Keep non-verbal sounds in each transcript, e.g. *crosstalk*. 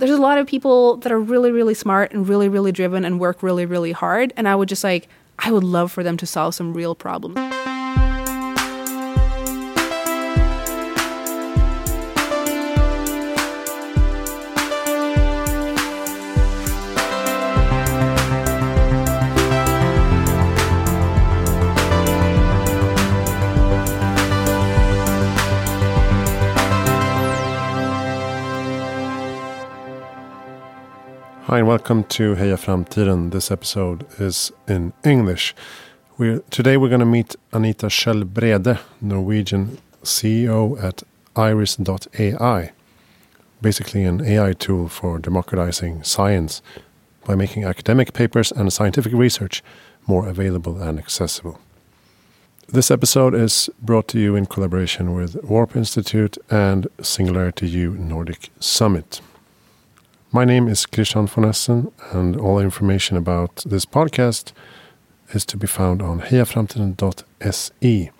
there's a lot of people that are really, really smart and really, really driven and work really, really hard. And I would just like, I would love for them to solve some real problems. Welcome to Heja Framtiden. This episode is in English. We're, today we're going to meet Anita Schjøll Brede, Norwegian CEO at Iris.ai, basically an AI tool for democratizing science by making academic papers and scientific research more available and accessible. This episode is brought to you in collaboration with Warp Institute and Singularity U Nordic Summit. My name is Christian von Essen, and all information about this podcast is to be found on hejaframtiden.se.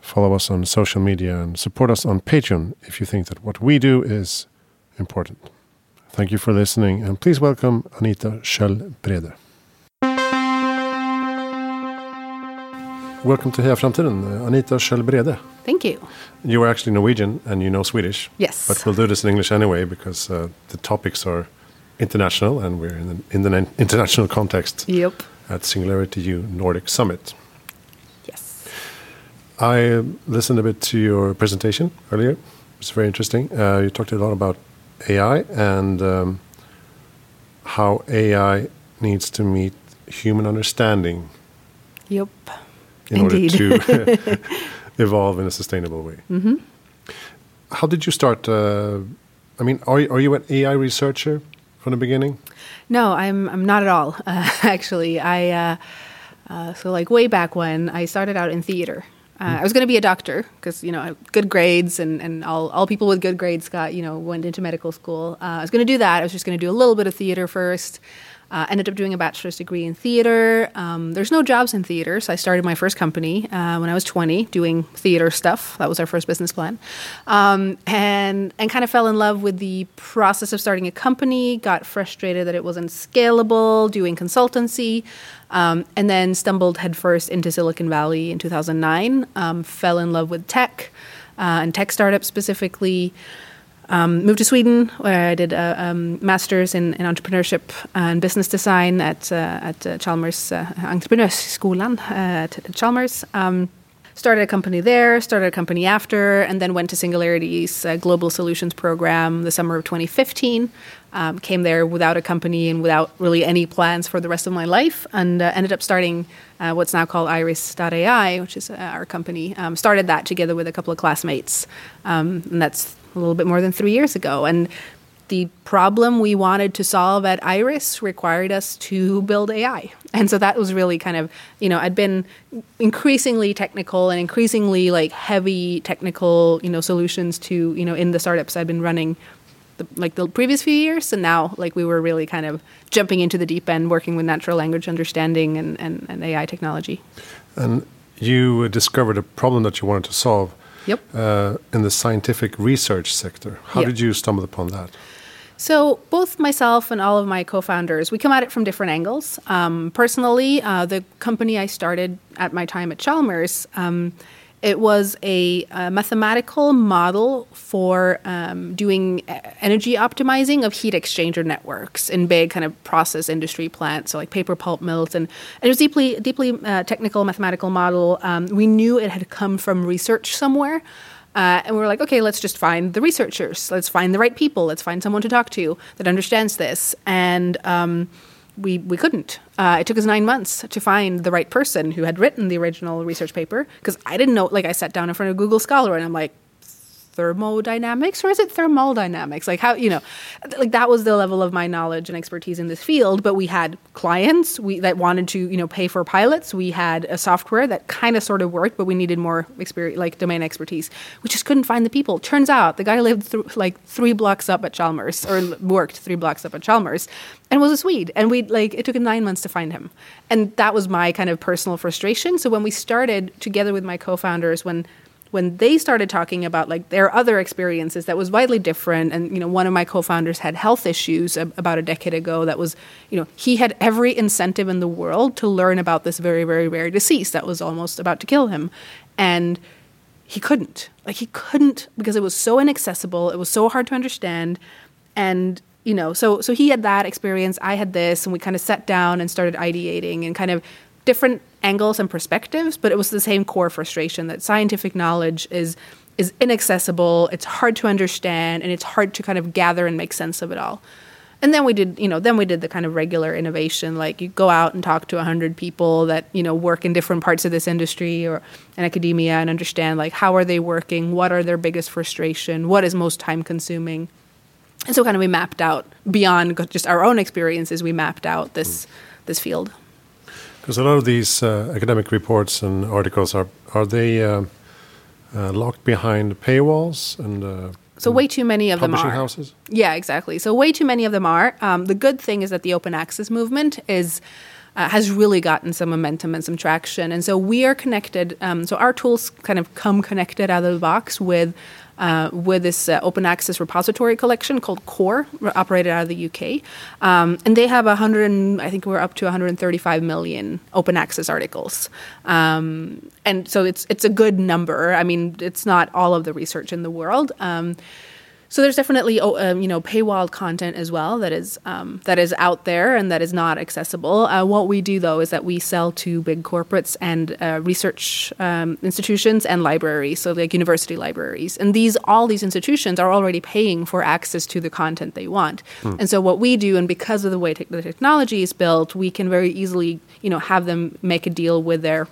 Follow us on social media and support us on Patreon if you think that what we do is important. Thank you for listening, and please welcome Anita Schjøll Brede. Welcome to Heja Framtiden, uh, Anita Schjøll Brede. Thank you. You are actually Norwegian and you know Swedish. Yes. But we'll do this in English anyway because uh, the topics are international and we're in, an, in the *laughs* international context Yep. at Singularity U Nordic Summit. Yes. I listened a bit to your presentation earlier. It was very interesting. Uh, you talked a lot about AI and um, how AI needs to meet human understanding Yep. In Indeed. order to *laughs* *laughs* evolve in a sustainable way. hmm How did you start? Uh, I mean, are you, are you an AI researcher from the beginning? No, I'm I'm not at all. *laughs* Uh, actually, I uh, uh, so like way back when I started out in theater. Uh, I was going to be a doctor because you know good grades and, and all, all people with good grades got you know went into medical school. Uh, I was going to do that. I was just going to do a little bit of theater first. Uh, ended up doing a bachelor's degree in theater. Um, there's no jobs in theater, so I started my first company uh, when I was 20, doing theater stuff. That was our first business plan, um, and and kind of fell in love with the process of starting a company. Got frustrated that it wasn't scalable, doing consultancy, um, and then stumbled headfirst into Silicon Valley in 2009. Um, fell in love with tech uh, and tech startups specifically. Um, moved to Sweden, where I did a um, master's in, in entrepreneurship and business design at uh, at uh, Chalmers uh, Entreprenörsskolan uh, at, at Chalmers. Um, started a company there, started a company after, and then went to Singularity's uh, Global Solutions Program the summer of 2015. Um, came there without a company and without really any plans for the rest of my life, and uh, ended up starting uh, what's now called Iris.ai, which is uh, our company. Um, started that together with a couple of classmates, um, and that's a little bit more than three years ago. And the problem we wanted to solve at Iris required us to build AI. And so that was really kind of, you know, I'd been increasingly technical and increasingly like heavy technical, you know, solutions to, you know, in the startups I'd been running the, like the previous few years. And now like we were really kind of jumping into the deep end, working with natural language understanding and, and, and AI technology. And you discovered a problem that you wanted to solve Yep. uh, in the scientific research sector. How Yeah. did you stumble upon that? So both myself and all of my co-founders, we come at it from different angles. Um, personally, uh, the company I started at my time at Chalmers, um, it was a, a mathematical model for um, doing e- energy optimizing of heat exchanger networks in big kind of process industry plants, so like paper pulp mills, and, and it was deeply, deeply uh, technical mathematical model. Um, we knew it had come from research somewhere. Uh, and we were like, okay, let's just find the researchers. Let's find the right people. Let's find someone to talk to that understands this. And um, we, we couldn't. Uh, it took us nine months to find the right person who had written the original research paper because I didn't know. Like, I sat down in front of Google Scholar and I'm like, thermodynamics or is it thermal dynamics? Like how you know like that was the level of my knowledge and expertise in this field but we had clients we that wanted to you know pay for pilots. We had a software that kind of sort of worked but we needed more experience like domain expertise. We just couldn't find the people. Turns out the guy lived th- like three blocks up at chalmers or worked three blocks up at chalmers and was a swede. And we like it took nine months to find him. And that was my kind of personal frustration. So when we started together with my co-founders when when they started talking about like their other experiences that was widely different and you know one of my co-founders had health issues about a decade ago that was you know he had every incentive in the world to learn about this very very rare disease that was almost about to kill him and he couldn't. Like he couldn't because it was so inaccessible it was so hard to understand and you know so so he had that experience i had this and we kind of sat down and started ideating and kind of different angles and perspectives, but it was the same core frustration that scientific knowledge is is inaccessible, it's hard to understand, and it's hard to kind of gather and make sense of it all. And then we did, you know, then we did the kind of regular innovation, like you go out and talk to 100 people that, you know, work in different parts of this industry or in academia and understand, like, how are they working? What are their biggest frustration? What is most time consuming? And so kind of we mapped out beyond just our own experiences, we mapped out this, this field. Because a lot of these uh, academic reports and articles are are they uh, uh, locked behind paywalls and uh, so way too many of them are houses. Yeah, exactly. So way too many of them are. Um, the good thing is that the open access movement is. Uh, has really gotten some momentum and some traction. And so we are connected. Um, so our tools kind of come connected out of the box with uh, with this uh, open access repository collection called Core, operated out of the UK. Um, and they have 100, I think we're up to 135 million open access articles. Um, and so it's, it's a good number. I mean, it's not all of the research in the world. Um, so there's definitely um, you know paywall content as well that is um, that is out there and that is not accessible. Uh, what we do though is that we sell to big corporates and uh, research um, institutions and libraries, so like university libraries, and these all these institutions are already paying for access to the content they want. Hmm. And so what we do, and because of the way te- the technology is built, we can very easily you know have them make a deal with their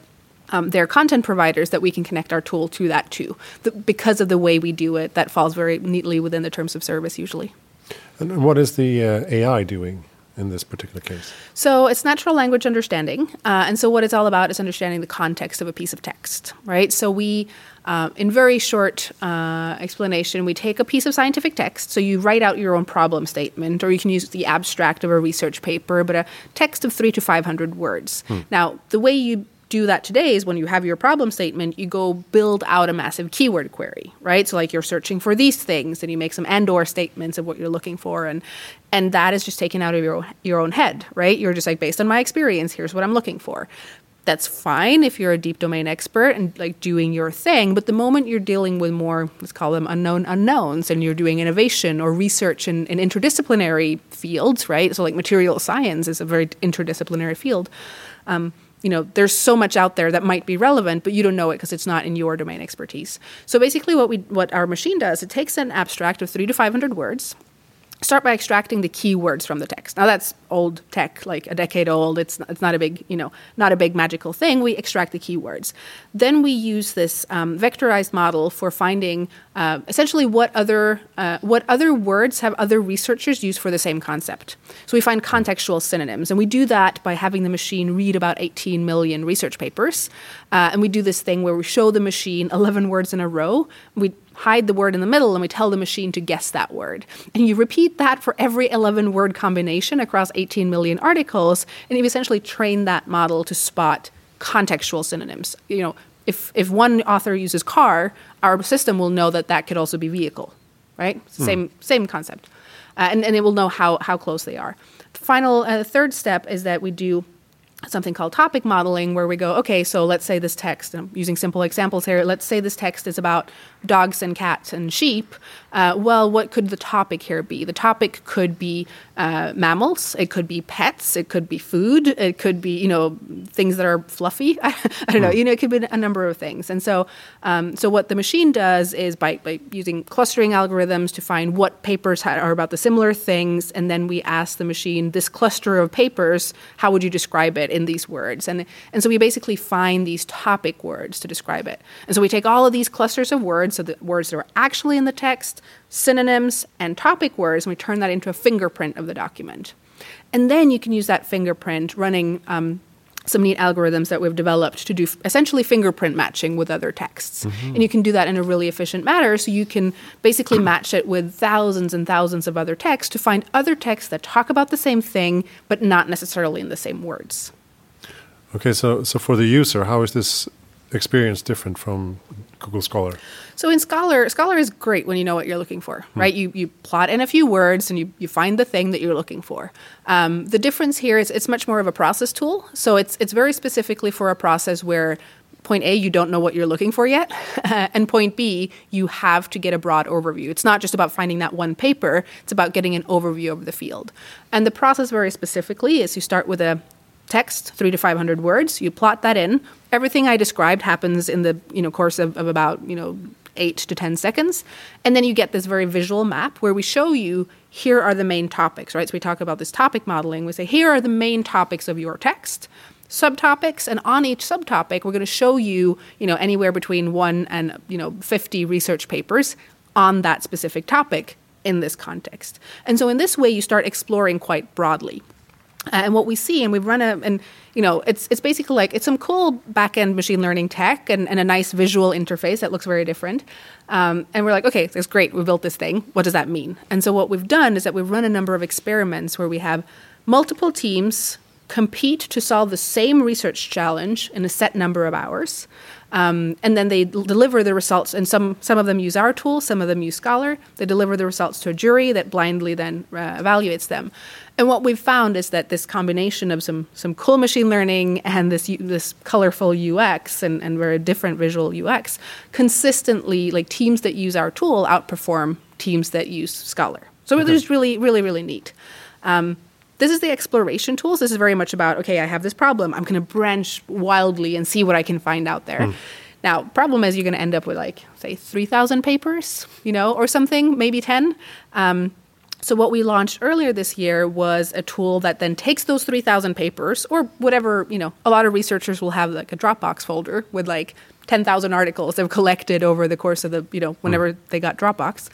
um, there are content providers that we can connect our tool to that too. The, because of the way we do it, that falls very neatly within the terms of service usually. And what is the uh, AI doing in this particular case? So it's natural language understanding, uh, and so what it's all about is understanding the context of a piece of text, right? So we, uh, in very short uh, explanation, we take a piece of scientific text. So you write out your own problem statement, or you can use the abstract of a research paper, but a text of three to five hundred words. Hmm. Now, the way you do that today is when you have your problem statement, you go build out a massive keyword query, right? So like you're searching for these things and you make some and or statements of what you're looking for and and that is just taken out of your your own head, right? You're just like based on my experience, here's what I'm looking for. That's fine if you're a deep domain expert and like doing your thing, but the moment you're dealing with more, let's call them unknown unknowns, and you're doing innovation or research in, in interdisciplinary fields, right? So like material science is a very interdisciplinary field. Um, you know there's so much out there that might be relevant but you don't know it because it's not in your domain expertise. So basically what we what our machine does it takes an abstract of 3 to 500 words start by extracting the keywords from the text. Now that's old tech, like a decade old. It's it's not a big you know not a big magical thing. We extract the keywords. Then we use this um, vectorized model for finding uh, essentially what other uh, what other words have other researchers used for the same concept. So we find contextual synonyms, and we do that by having the machine read about 18 million research papers. Uh, and we do this thing where we show the machine 11 words in a row. We hide the word in the middle and we tell the machine to guess that word. And you repeat that for every 11 word combination across 18 million articles, and you essentially train that model to spot contextual synonyms. You know, if, if one author uses car, our system will know that that could also be vehicle, right? Hmm. Same, same concept. Uh, and, and it will know how, how close they are. The final, uh, third step is that we do something called topic modeling where we go okay so let's say this text i'm using simple examples here let's say this text is about dogs and cats and sheep. Uh, well what could the topic here be? The topic could be uh, mammals it could be pets it could be food it could be you know things that are fluffy. *laughs* I, don't know hmm. you know it could be a number of things. And so um, so what the machine does is by, by using clustering algorithms to find what papers are about the similar things and then we ask the machine this cluster of papers how would you describe it in these words. And, and so we basically find these topic words to describe it. And so we take all of these clusters of words, so the words that are actually in the text, synonyms, and topic words, and we turn that into a fingerprint of the document. And then you can use that fingerprint running um, some neat algorithms that we've developed to do f- essentially fingerprint matching with other texts. Mm-hmm. And you can do that in a really efficient manner. So you can basically match it with thousands and thousands of other texts to find other texts that talk about the same thing, but not necessarily in the same words. Okay, so so for the user, how is this experience different from Google Scholar? So in Scholar, Scholar is great when you know what you're looking for, right? You you plot in a few words and you, you find the thing that you're looking for. Um, the difference here is it's much more of a process tool. So it's it's very specifically for a process where point A, you don't know what you're looking for yet, *laughs* and point B, you have to get a broad overview. It's not just about finding that one paper; it's about getting an overview of the field. And the process, very specifically, is you start with a text, three to five hundred words. You plot that in. Everything I described happens in the you know course of, of about you know eight to 10 seconds. And then you get this very visual map where we show you here are the main topics, right? So we talk about this topic modeling. We say, here are the main topics of your text subtopics and on each subtopic we're going to show you you know anywhere between 1 and you know 50 research papers on that specific topic in this context and so in this way you start exploring quite broadly uh, and what we see and we've run a and you know it's it's basically like it's some cool back-end machine learning tech and, and a nice visual interface that looks very different. Um, and we're like okay that's great. We built this thing. What does that mean? And so what we've done is that we've run a number of experiments where we have multiple teams compete to solve the same research challenge in a set number of hours. Um, and then they deliver the results, and some, some of them use our tool, some of them use Scholar. They deliver the results to a jury that blindly then uh, evaluates them. And what we've found is that this combination of some, some cool machine learning and this, this colorful UX and, and very different visual UX consistently, like teams that use our tool outperform teams that use Scholar. So okay. it's really, really, really neat. Um, this is the exploration tools. This is very much about okay, I have this problem. I'm going to branch wildly and see what I can find out there. Mm. Now, problem is you're going to end up with like say 3,000 papers, you know, or something, maybe 10. Um, so what we launched earlier this year was a tool that then takes those 3,000 papers or whatever, you know, a lot of researchers will have like a Dropbox folder with like 10,000 articles they've collected over the course of the, you know, whenever mm. they got Dropbox.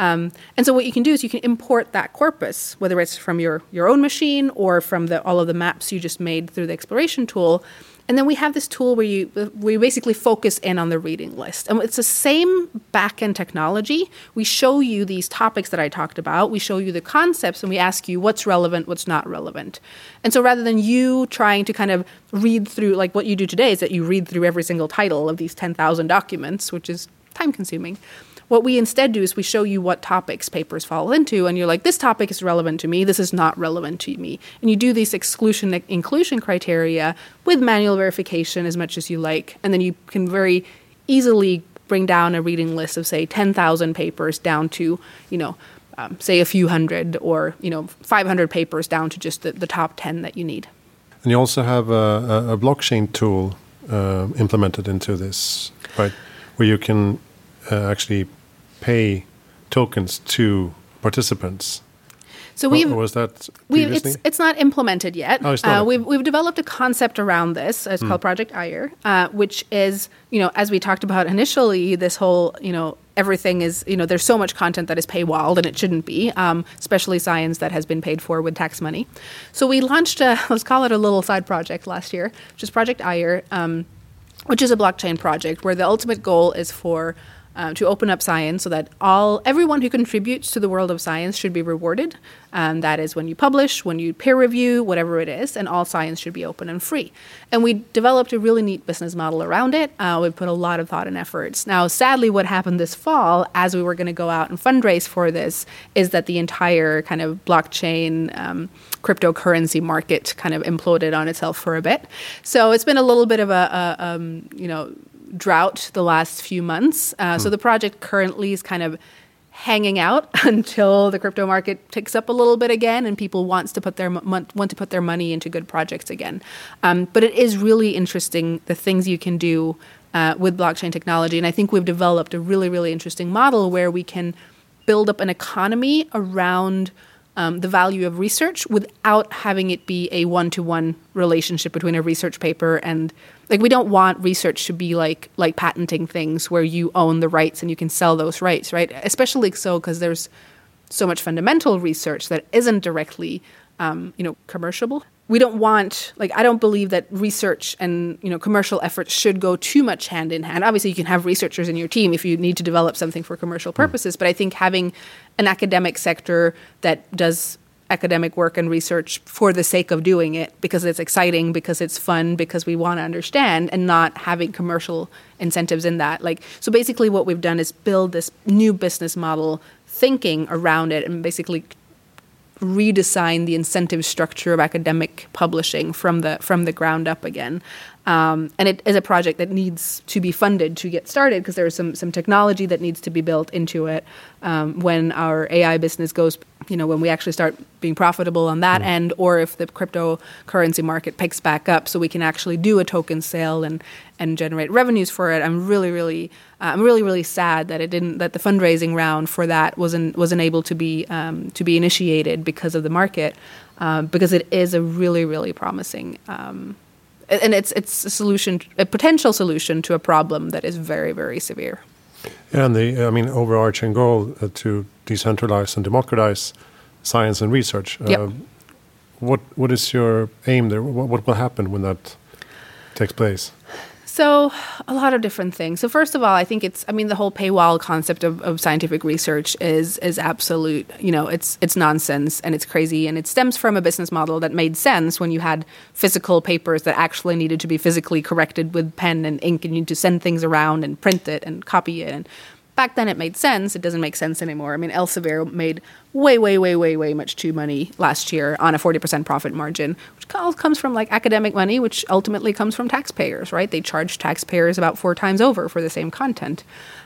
Um, and so what you can do is you can import that corpus, whether it's from your, your own machine or from the, all of the maps you just made through the exploration tool. And then we have this tool where you you basically focus in on the reading list. And it's the same backend technology. We show you these topics that I talked about. We show you the concepts and we ask you what's relevant, what's not relevant. And so rather than you trying to kind of read through like what you do today is that you read through every single title of these 10,000 documents, which is time consuming. What we instead do is we show you what topics papers fall into, and you're like, this topic is relevant to me, this is not relevant to me. And you do these exclusion inclusion criteria with manual verification as much as you like, and then you can very easily bring down a reading list of say 10,000 papers down to, you know, um, say a few hundred or, you know, 500 papers down to just the, the top 10 that you need. And you also have a, a, a blockchain tool uh, implemented into this, right? Where you can uh, actually pay tokens to participants. So we was that we it's it's not implemented yet. Oh, not uh, we've we've developed a concept around this. It's mm. called Project Aiur, uh, which is you know as we talked about initially, this whole you know everything is you know there's so much content that is paywalled and it shouldn't be, um, especially science that has been paid for with tax money. So we launched a *laughs* let's call it a little side project last year, which is Project Aiur, um, which is a blockchain project where the ultimate goal is for uh, to open up science so that all everyone who contributes to the world of science should be rewarded. Um, that is when you publish, when you peer review, whatever it is, and all science should be open and free. And we developed a really neat business model around it. Uh, we put a lot of thought and efforts. Now, sadly, what happened this fall, as we were going to go out and fundraise for this, is that the entire kind of blockchain. Um, cryptocurrency market kind of imploded on itself for a bit. So it's been a little bit of a, a um, you know drought the last few months. Uh, So hmm. the project currently is kind of hanging out *laughs* until the crypto market picks up a little bit again and people wants to put their want to put their money into good projects again. Um, but it is really interesting the things you can do uh, with blockchain technology, and I think we've developed a really really interesting model where we can build up an economy around um, the value of research without having it be a one to one relationship between a research paper and like we don't want research to be like like patenting things where you own the rights and you can sell those rights, right? Especially so because there's so much fundamental research that isn't directly um, you know commercial we don't want like i don't believe that research and you know commercial efforts should go too much hand in hand obviously you can have researchers in your team if you need to develop something for commercial purposes but i think having an academic sector that does academic work and research for the sake of doing it because it's exciting, because it's fun, because we want to understand, and not having commercial incentives in that. Like, so basically, what we've done is build this new business model thinking around it and basically redesign the incentive structure of academic publishing from the from the ground up again. Um, and it is a project that needs to be funded to get started because there's some some technology that needs to be built into it um, when our AI business goes, you know, when we actually start being profitable on that mm. end, or if the cryptocurrency market picks back up, so we can actually do a token sale and and generate revenues for it. I'm really, really, uh, I'm really, really sad that it didn't that the fundraising round for that wasn't wasn't able to be um, to be initiated because of the market, uh, because it is a really, really promising. Um, and it's it's a solution, a potential solution to a problem that is very very severe. And the I mean overarching goal uh, to decentralize and democratize science and research. Yep. Uh, what what is your aim there? What, what will happen when that takes place? So, a lot of different things. So, first of all, I think it's, I mean, the whole paywall concept of, of scientific research is is absolute, you know, it's it's nonsense and it's crazy. And it stems from a business model that made sense when you had physical papers that actually needed to be physically corrected with pen and ink and you need to send things around and print it and copy it. And back then it made sense. It doesn't make sense anymore. I mean, Elsevier made way, way, way, way, way much too money last year on a 40% profit margin, which comes from like academic money, which ultimately comes from taxpayers, right? They charge taxpayers about four times over for the same content.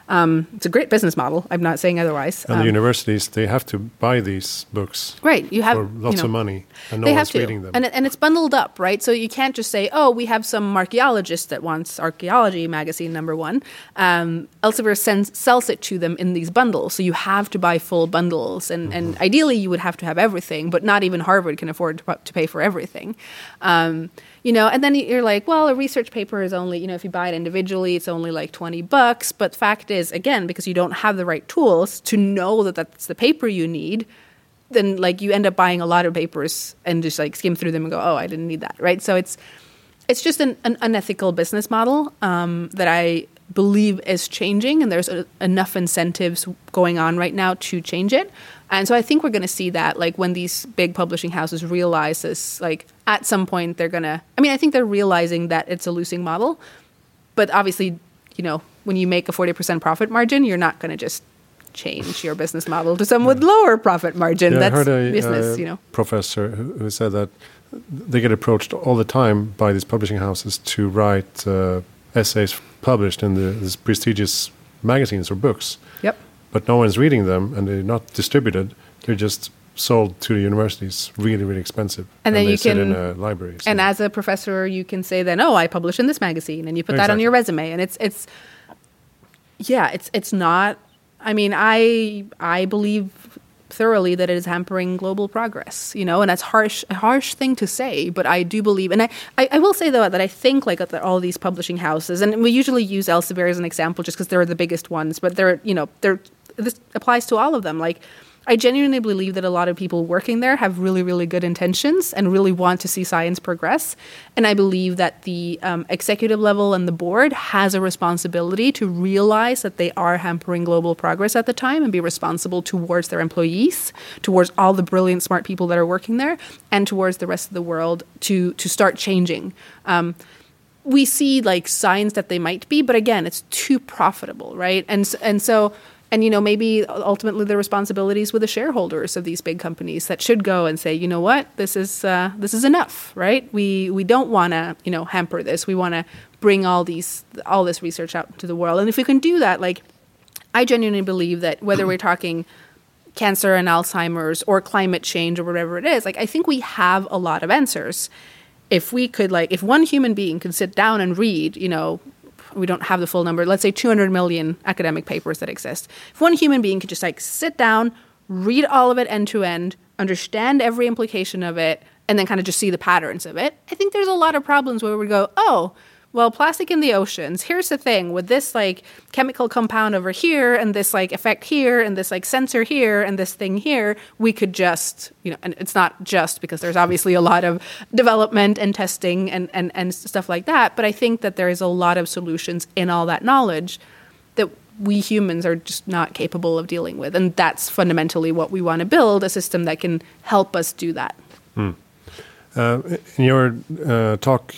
Um, it's a great business model. I'm not saying otherwise. And um, the universities, they have to buy these books. Right. You have for lots you know, of money, and no they one's have to. reading them. And, and it's bundled up, right? So you can't just say, oh, we have some archaeologist that wants archaeology magazine number one. Um, Elsevier sends, sells it to them in these bundles. So you have to buy full bundles. And, mm-hmm. and ideally, you would have to have everything, but not even Harvard can afford to, to pay for everything. Um, you know, and then you're like, well, a research paper is only, you know, if you buy it individually, it's only like 20 bucks. But fact is, again, because you don't have the right tools to know that that's the paper you need, then like you end up buying a lot of papers and just like skim through them and go, oh, I didn't need that, right? So it's it's just an, an unethical business model um, that I believe is changing, and there's a, enough incentives going on right now to change it. And so I think we're going to see that, like when these big publishing houses realize this, like at some point they're going to. I mean, I think they're realizing that it's a losing model, but obviously, you know, when you make a forty percent profit margin, you're not going to just change your business model to some with lower profit margin. Yeah, That's I heard a, business, uh, you know. Professor who, who, said that they get approached all the time by these publishing houses to write uh, essays published in the, these prestigious magazines or books. Yep. But no one's reading them, and they're not distributed. They're just sold to the universities, really, really expensive. And, and then you sit can in a library. So. And as a professor, you can say then, "Oh, I publish in this magazine," and you put exactly. that on your resume. And it's it's yeah, it's it's not. I mean, I I believe thoroughly that it is hampering global progress, you know, and that's harsh, a harsh thing to say, but I do believe, and I, I, I will say though that I think like that all these publishing houses, and we usually use Elsevier as an example just because they're the biggest ones, but they're, you know, they're, this applies to all of them. Like I genuinely believe that a lot of people working there have really, really good intentions and really want to see science progress. And I believe that the um, executive level and the board has a responsibility to realize that they are hampering global progress at the time and be responsible towards their employees, towards all the brilliant, smart people that are working there, and towards the rest of the world to to start changing. Um, we see like signs that they might be, but again, it's too profitable, right? And and so and you know maybe ultimately the responsibilities with the shareholders of these big companies that should go and say you know what? This is uh, this is enough right? We we don't want to you know hamper this. We want to bring all these all this research out to the world. And if we can do that like i genuinely believe that whether we're talking cancer and alzheimer's or climate change or whatever it is like i think we have a lot of answers. If we could like if one human being could sit down and read you know we don't have the full number, let's say 200 million academic papers that exist. If one human being could just like sit down, read all of it end to end, understand every implication of it, and then kind of just see the patterns of it, I think there's a lot of problems where we go, oh, well, plastic in the oceans. Here's the thing with this like chemical compound over here and this like effect here and this like sensor here and this thing here, we could just, you know, and it's not just because there's obviously a lot of development and testing and, and, and stuff like that. But I think that there is a lot of solutions in all that knowledge that we humans are just not capable of dealing with. And that's fundamentally what we want to build a system that can help us do that. Uh, in your uh, talk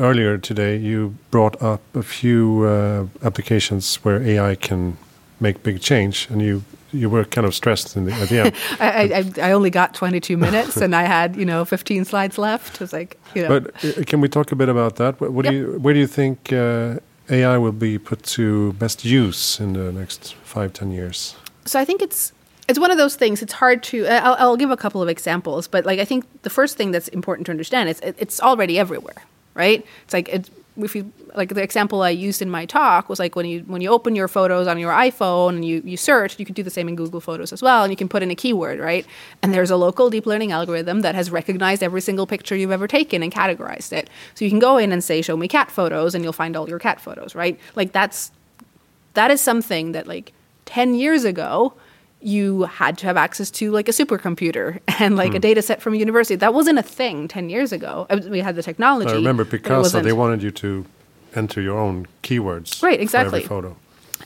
earlier today, you brought up a few uh, applications where AI can make big change, and you you were kind of stressed the, at the end. *laughs* I, I, I, only got 22 minutes, *laughs* and I had you know 15 slides left. It was like you know. But uh, can we talk a bit about that? What, what yep. do you where do you think uh, AI will be put to best use in the next five ten years? So I think it's it's one of those things. It's hard to. I'll, I'll, give a couple of examples, but like I think the first thing that's important to understand is it, it's already everywhere, right? It's like it's, if you like the example I used in my talk was like when you when you open your photos on your iPhone and you you search, you can do the same in Google Photos as well, and you can put in a keyword, right? And there's a local deep learning algorithm that has recognized every single picture you've ever taken and categorized it. So you can go in and say, "Show me cat photos," and you'll find all your cat photos, right? Like that's that is something that like ten years ago you had to have access to like a supercomputer *laughs* and like mm. a hmm. data set from a university. That wasn't a thing 10 years ago. We had the technology. I remember Picasa, they wanted you to enter your own keywords. Right, exactly. photo.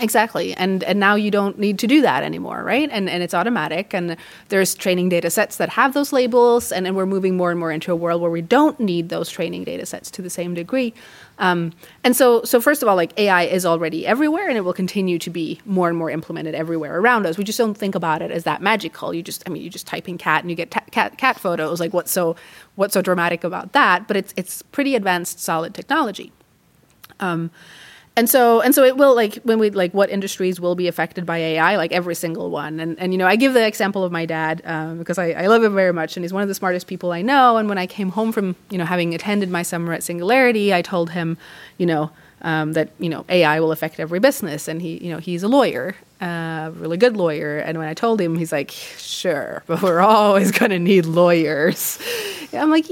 Exactly. And and now you don't need to do that anymore, right? And and it's automatic and there's training data sets that have those labels and, and we're moving more and more into a world where we don't need those training data sets to the same degree. Um, and so, so first of all, like AI is already everywhere, and it will continue to be more and more implemented everywhere around us. We just don't think about it as that magical. You just, I mean, you just type in cat and you get ta- cat cat photos. Like, what's so what's so dramatic about that? But it's it's pretty advanced, solid technology. Um, and so and so it will like when we like what industries will be affected by AI like every single one. And and you know I give the example of my dad um, because I, I love him very much and he's one of the smartest people I know. And when I came home from you know having attended my summer at Singularity I told him you know um, that you know AI will affect every business, and he you know he's a lawyer, a uh, really good lawyer. And when I told him, he's like, "Sure, *laughs* but we're always going to need lawyers." I'm like,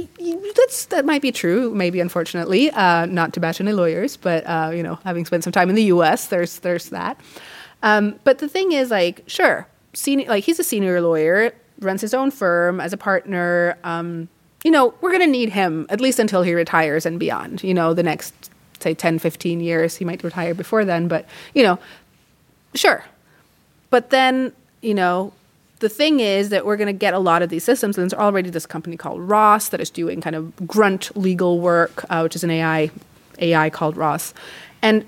"That's that might be true, maybe unfortunately, uh, not to bash any lawyers, but uh, you know, having spent some time in the U.S., there's there's that." Um, but the thing is, like, sure, senior, like he's a senior lawyer, runs his own firm as a partner. Um, you know, we're going to need him at least until he retires and beyond. You know, the next say 10, 15 years. He might retire before then, but, you know, sure. But then, you know, the thing is that we're going to get a lot of these systems, and there's already this company called Ross that is doing kind of grunt legal work, uh, which is an AI AI called Ross. And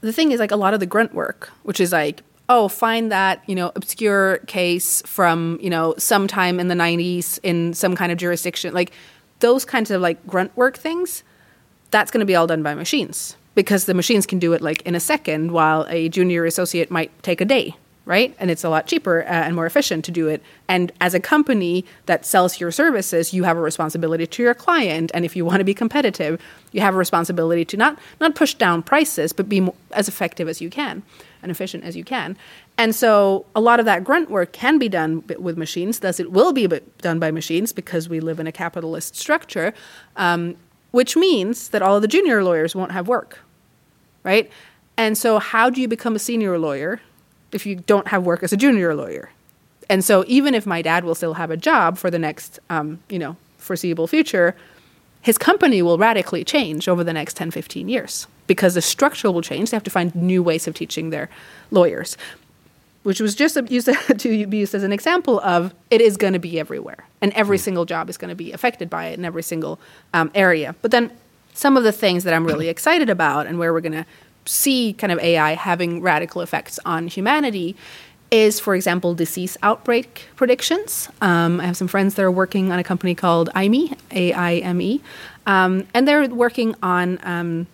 the thing is, like a lot of the grunt work, which is like, oh, find that you know obscure case from you know sometime in the '90s in some kind of jurisdiction, like those kinds of like grunt work things that's going to be all done by machines because the machines can do it like in a second while a junior associate might take a day right? And it's a lot cheaper uh, and more efficient to do it. And as a company that sells your services you have a responsibility to your client and if you want to be competitive you have a responsibility to not not push down prices but be more, as effective as you can and efficient as you can. And so a lot of that grunt work can be done with machines thus it will be done by machines because we live in a capitalist structure. Um, which means that all of the junior lawyers won't have work, right? And so, how do you become a senior lawyer if you don't have work as a junior lawyer? And so, even if my dad will still have a job for the next, um, you know, foreseeable future, his company will radically change over the next 10, 15 years because the structure will change. They have to find new ways of teaching their lawyers which was just used *laughs* to be used as an example of it is going to be everywhere, and every mm. single job is going to be affected by it in every single um, area. But then some of the things that I'm really *clears throat* excited about, and where we're going to see kind of AI having radical effects on humanity, is, for example, disease outbreak predictions. Um, I have some friends that are working on a company called AIME, A I M E, um, and they're working on um,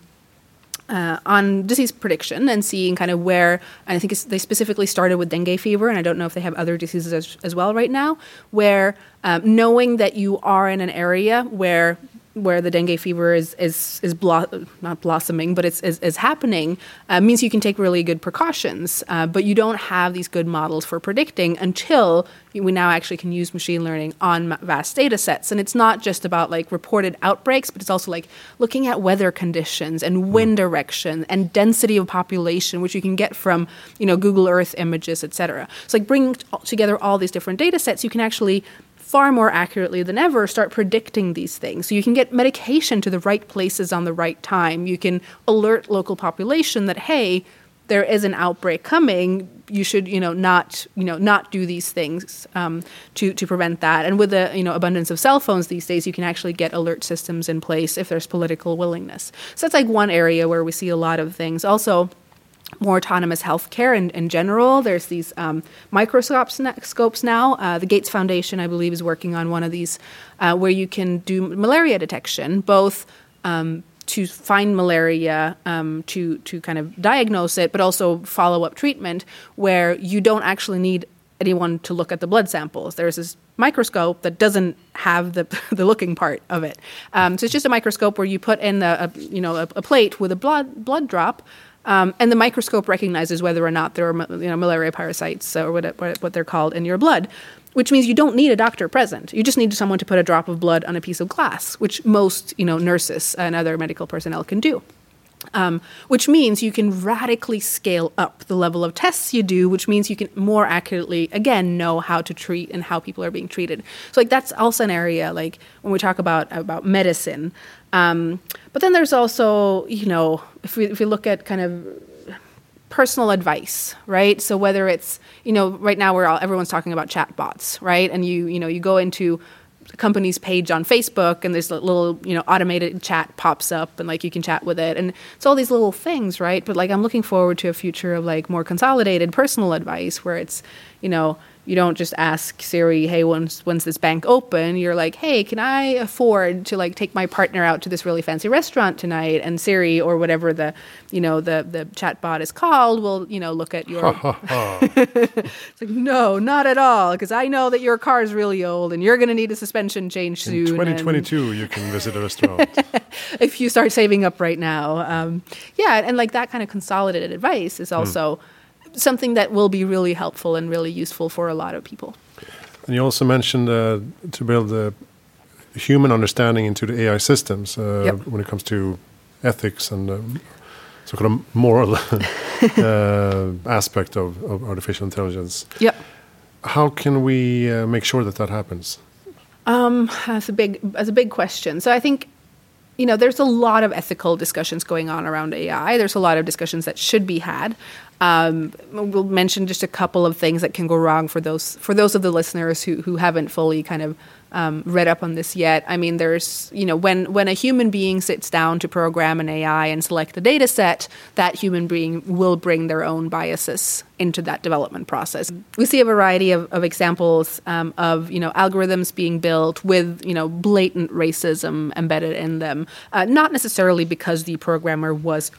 uh, on disease prediction and seeing kind of where, and I think they specifically started with dengue fever, and I don't know if they have other diseases as, as well right now, where um, knowing that you are in an area where where the dengue fever is is is blo- not blossoming, but it's is, is happening, uh, means you can take really good precautions. Uh, but you don't have these good models for predicting until we now actually can use machine learning on vast data sets. And it's not just about like reported outbreaks, but it's also like looking at weather conditions and hmm. wind direction and density of population, which you can get from you know Google Earth images, etc. So like bringing together all these different data sets, you can actually far more accurately than ever start predicting these things. So you can get medication to the right places on the right time. You can alert local population that, hey, there is an outbreak coming, you should you know not you know not do these things um, to to prevent that. And with the you know abundance of cell phones these days, you can actually get alert systems in place if there's political willingness. So that's like one area where we see a lot of things. Also more autonomous healthcare in, in general. There's these um, microscopes scopes now. Uh, the Gates Foundation, I believe, is working on one of these uh, where you can do malaria detection, both um, to find malaria, um, to to kind of diagnose it, but also follow up treatment, where you don't actually need anyone to look at the blood samples. There's this microscope that doesn't have the *laughs* the looking part of it. Um, so it's just a microscope where you put in a, a you know a, a plate with a blood blood drop. Um, and the microscope recognizes whether or not there are you know, malaria parasites or what, what they're called in your blood, which means you don't need a doctor present. You just need someone to put a drop of blood on a piece of glass, which most you know, nurses and other medical personnel can do. Um, which means you can radically scale up the level of tests you do, which means you can more accurately, again, know how to treat and how people are being treated. So, like that's also an area, like when we talk about about medicine, um, but then there's also, you know, if we, if we look at kind of personal advice, right? So whether it's, you know, right now we're all, everyone's talking about chatbots, right? And you, you know, you go into company's page on Facebook and there's a little, you know, automated chat pops up and like you can chat with it. And it's all these little things, right? But like I'm looking forward to a future of like more consolidated personal advice where it's, you know, you don't just ask Siri, "Hey, when's when's this bank open?" You're like, "Hey, can I afford to like take my partner out to this really fancy restaurant tonight?" And Siri or whatever the you know the the chatbot is called will you know look at your. *laughs* it's like no, not at all, because I know that your car is really old and you're going to need a suspension change soon. In 2022, you can visit a *laughs* restaurant if you start saving up right now. Um, yeah, and like that kind of consolidated advice is hmm. also. Mm something that will be really helpful and really useful for a lot of people. And you also mentioned uh, to build the human understanding into the AI systems uh, yep. when it comes to ethics and um, so kind of moral *laughs* uh, aspect of, of, artificial intelligence. Yep. How can we uh, make sure that that happens? Um, that's a big that's a big question. So I think you know, there's a lot of ethical discussions going on around AI. There's a lot of discussions that should be had. Um, we'll mention just a couple of things that can go wrong for those for those of the listeners who who haven't fully kind of um, read up on this yet. I mean, there's you know when when a human being sits down to program an AI and select a data set, that human being will bring their own biases into that development process. We see a variety of, of examples um, of you know algorithms being built with you know blatant racism embedded in them, uh, not necessarily because the programmer was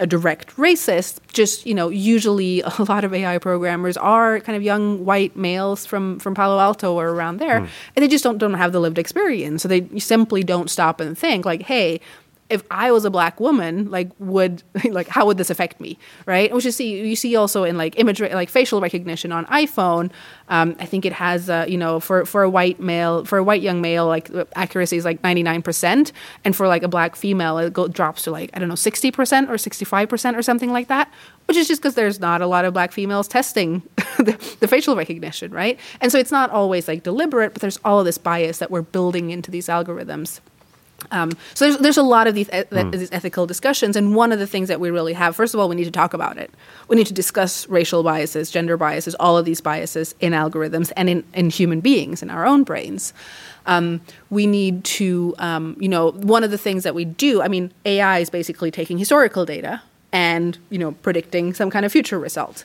a direct racist. Just you know, usually *laughs* a lot of AI programmers are kind of young white males from from Palo Alto or around there, mm. and they just don't don't have the lived experience. So they simply don't stop and think like, hey, if I was a black woman, like would *laughs* like how would this affect me, right? Which you see you see also in like image like facial recognition on iPhone. Um, I think it has uh, you know for for a white male for a white young male like accuracy is like ninety nine percent, and for like a black female it go, drops to like I don't know sixty percent or sixty five percent or something like that. Which is just because there's not a lot of black females testing *laughs* the, the facial recognition, right? And so it's not always like deliberate, but there's all of this bias that we're building into these algorithms. Um, so there's, there's a lot of these, mm. these ethical discussions, and one of the things that we really have, first of all, we need to talk about it. We need to discuss racial biases, gender biases, all of these biases in algorithms and in, in human beings, in our own brains. Um, we need to, um, you know, one of the things that we do, I mean, AI is basically taking historical data and, you know, predicting some kind of future result.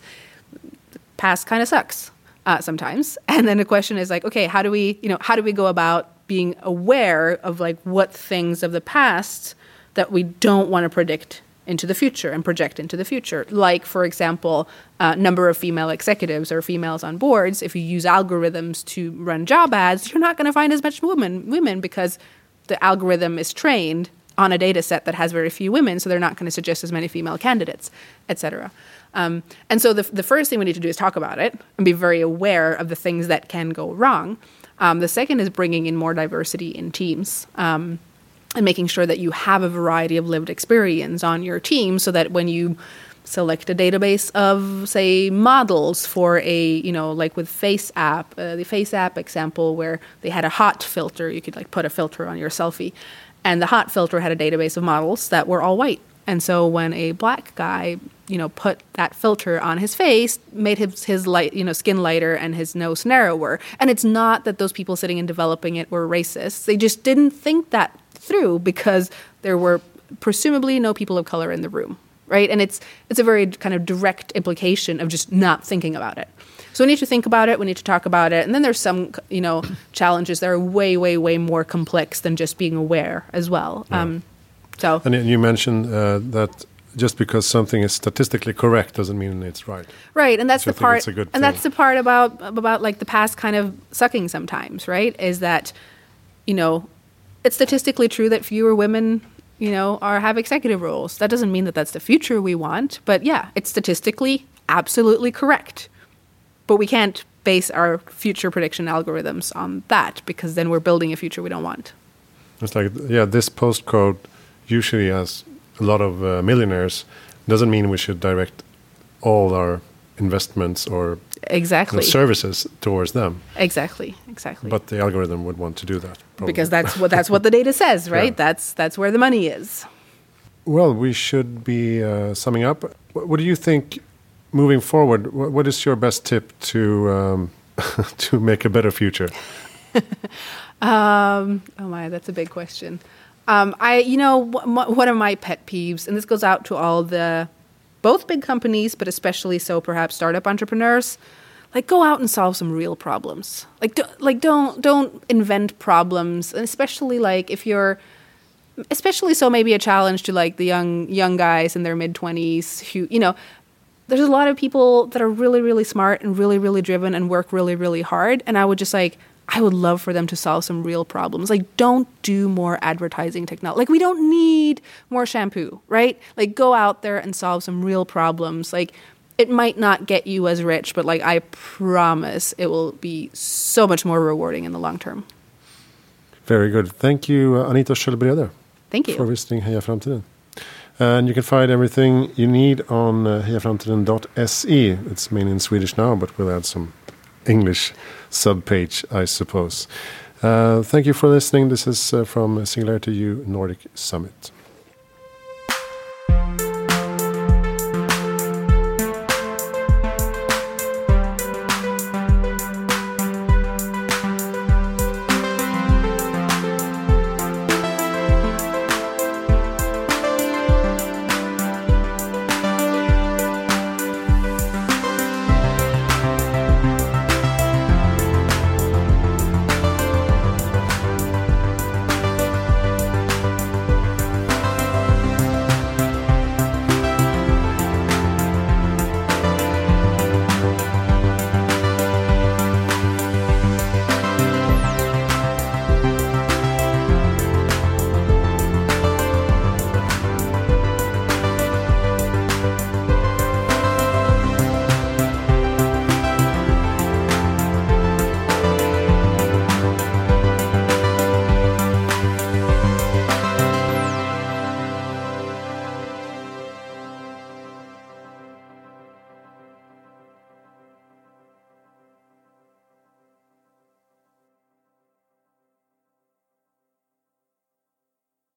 The past kind of sucks uh, sometimes. *laughs* And then the question is like, okay, how do we, you know, how do we go about being aware of like what things of the past that we don't want to predict into the future and project into the future. Like, for example, uh, number of female executives or females on boards. If you use algorithms to run job ads, you're not going to find as much women women because the algorithm is trained on a data set that has very few women, so they're not going to suggest as many female candidates, et cetera. Um, and so the, the first thing we need to do is talk about it and be very aware of the things that can go wrong. Um, the second is bringing in more diversity in teams. Um, and making sure that you have a variety of lived experience on your team so that when you select a database of say models for a you know like with FaceApp uh, the FaceApp example where they had a hot filter you could like put a filter on your selfie and the hot filter had a database of models that were all white and so when a black guy you know, put that filter on his face made his his light, you know, skin lighter and his nose narrower. And it's not that those people sitting and developing it were racists. They just didn't think that through because there were presumably no people of color in the room, right? And it's it's a very kind of direct implication of just not thinking about it. So we need to think about it. We need to talk about it. And then there's some, you know, challenges that are way, way, way more complex than just being aware as well. Yeah. Um, so And you mentioned uh, that just because something is statistically correct doesn't mean it's right. Right, and that's So the part, it's a good and that's the part about about like the past kind of sucking sometimes, right? Is that, you know, it's statistically true that fewer women, you know, are have executive roles. That doesn't mean that that's the future we want, but yeah, it's statistically absolutely correct. But we can't base our future prediction algorithms on that because then we're building a future we don't want. It's like, yeah, this postcode usually as a lot of uh, millionaires. Doesn't mean we should direct all our investments or Exactly. services towards them. exactly. Exactly. But the algorithm would want to do that. probably. because that's what that's what the data says, *laughs* right? Yeah. That's that's where the money is. Well, we should be uh, summing up. What, what do you think moving forward? What, what is your best tip to um, *laughs* to make a better future? *laughs* Um, oh my, that's a big question. Um, I, you know, one of my pet peeves, and this goes out to all the, both big companies, but especially so perhaps startup entrepreneurs, like go out and solve some real problems. Like, do, like don't don't invent problems, and especially like if you're, especially so maybe a challenge to like the young young guys in their mid twenties who you know there's a lot of people that are really really smart and really really driven and work really really hard and i would just like i would love for them to solve some real problems like don't do more advertising technology like we don't need more shampoo right like go out there and solve some real problems like it might not get you as rich but like i promise it will be so much more rewarding in the long term Very good. Thank you, uh, Anita Schjøll Brede, thank you for visiting Heja Framtiden. And you can find everything you need on uh, hejaframtiden.se. It's mainly in Swedish now, but we'll add some English subpage, I suppose. Uh, thank you for listening. This is uh, from Singularity U Nordic Summit.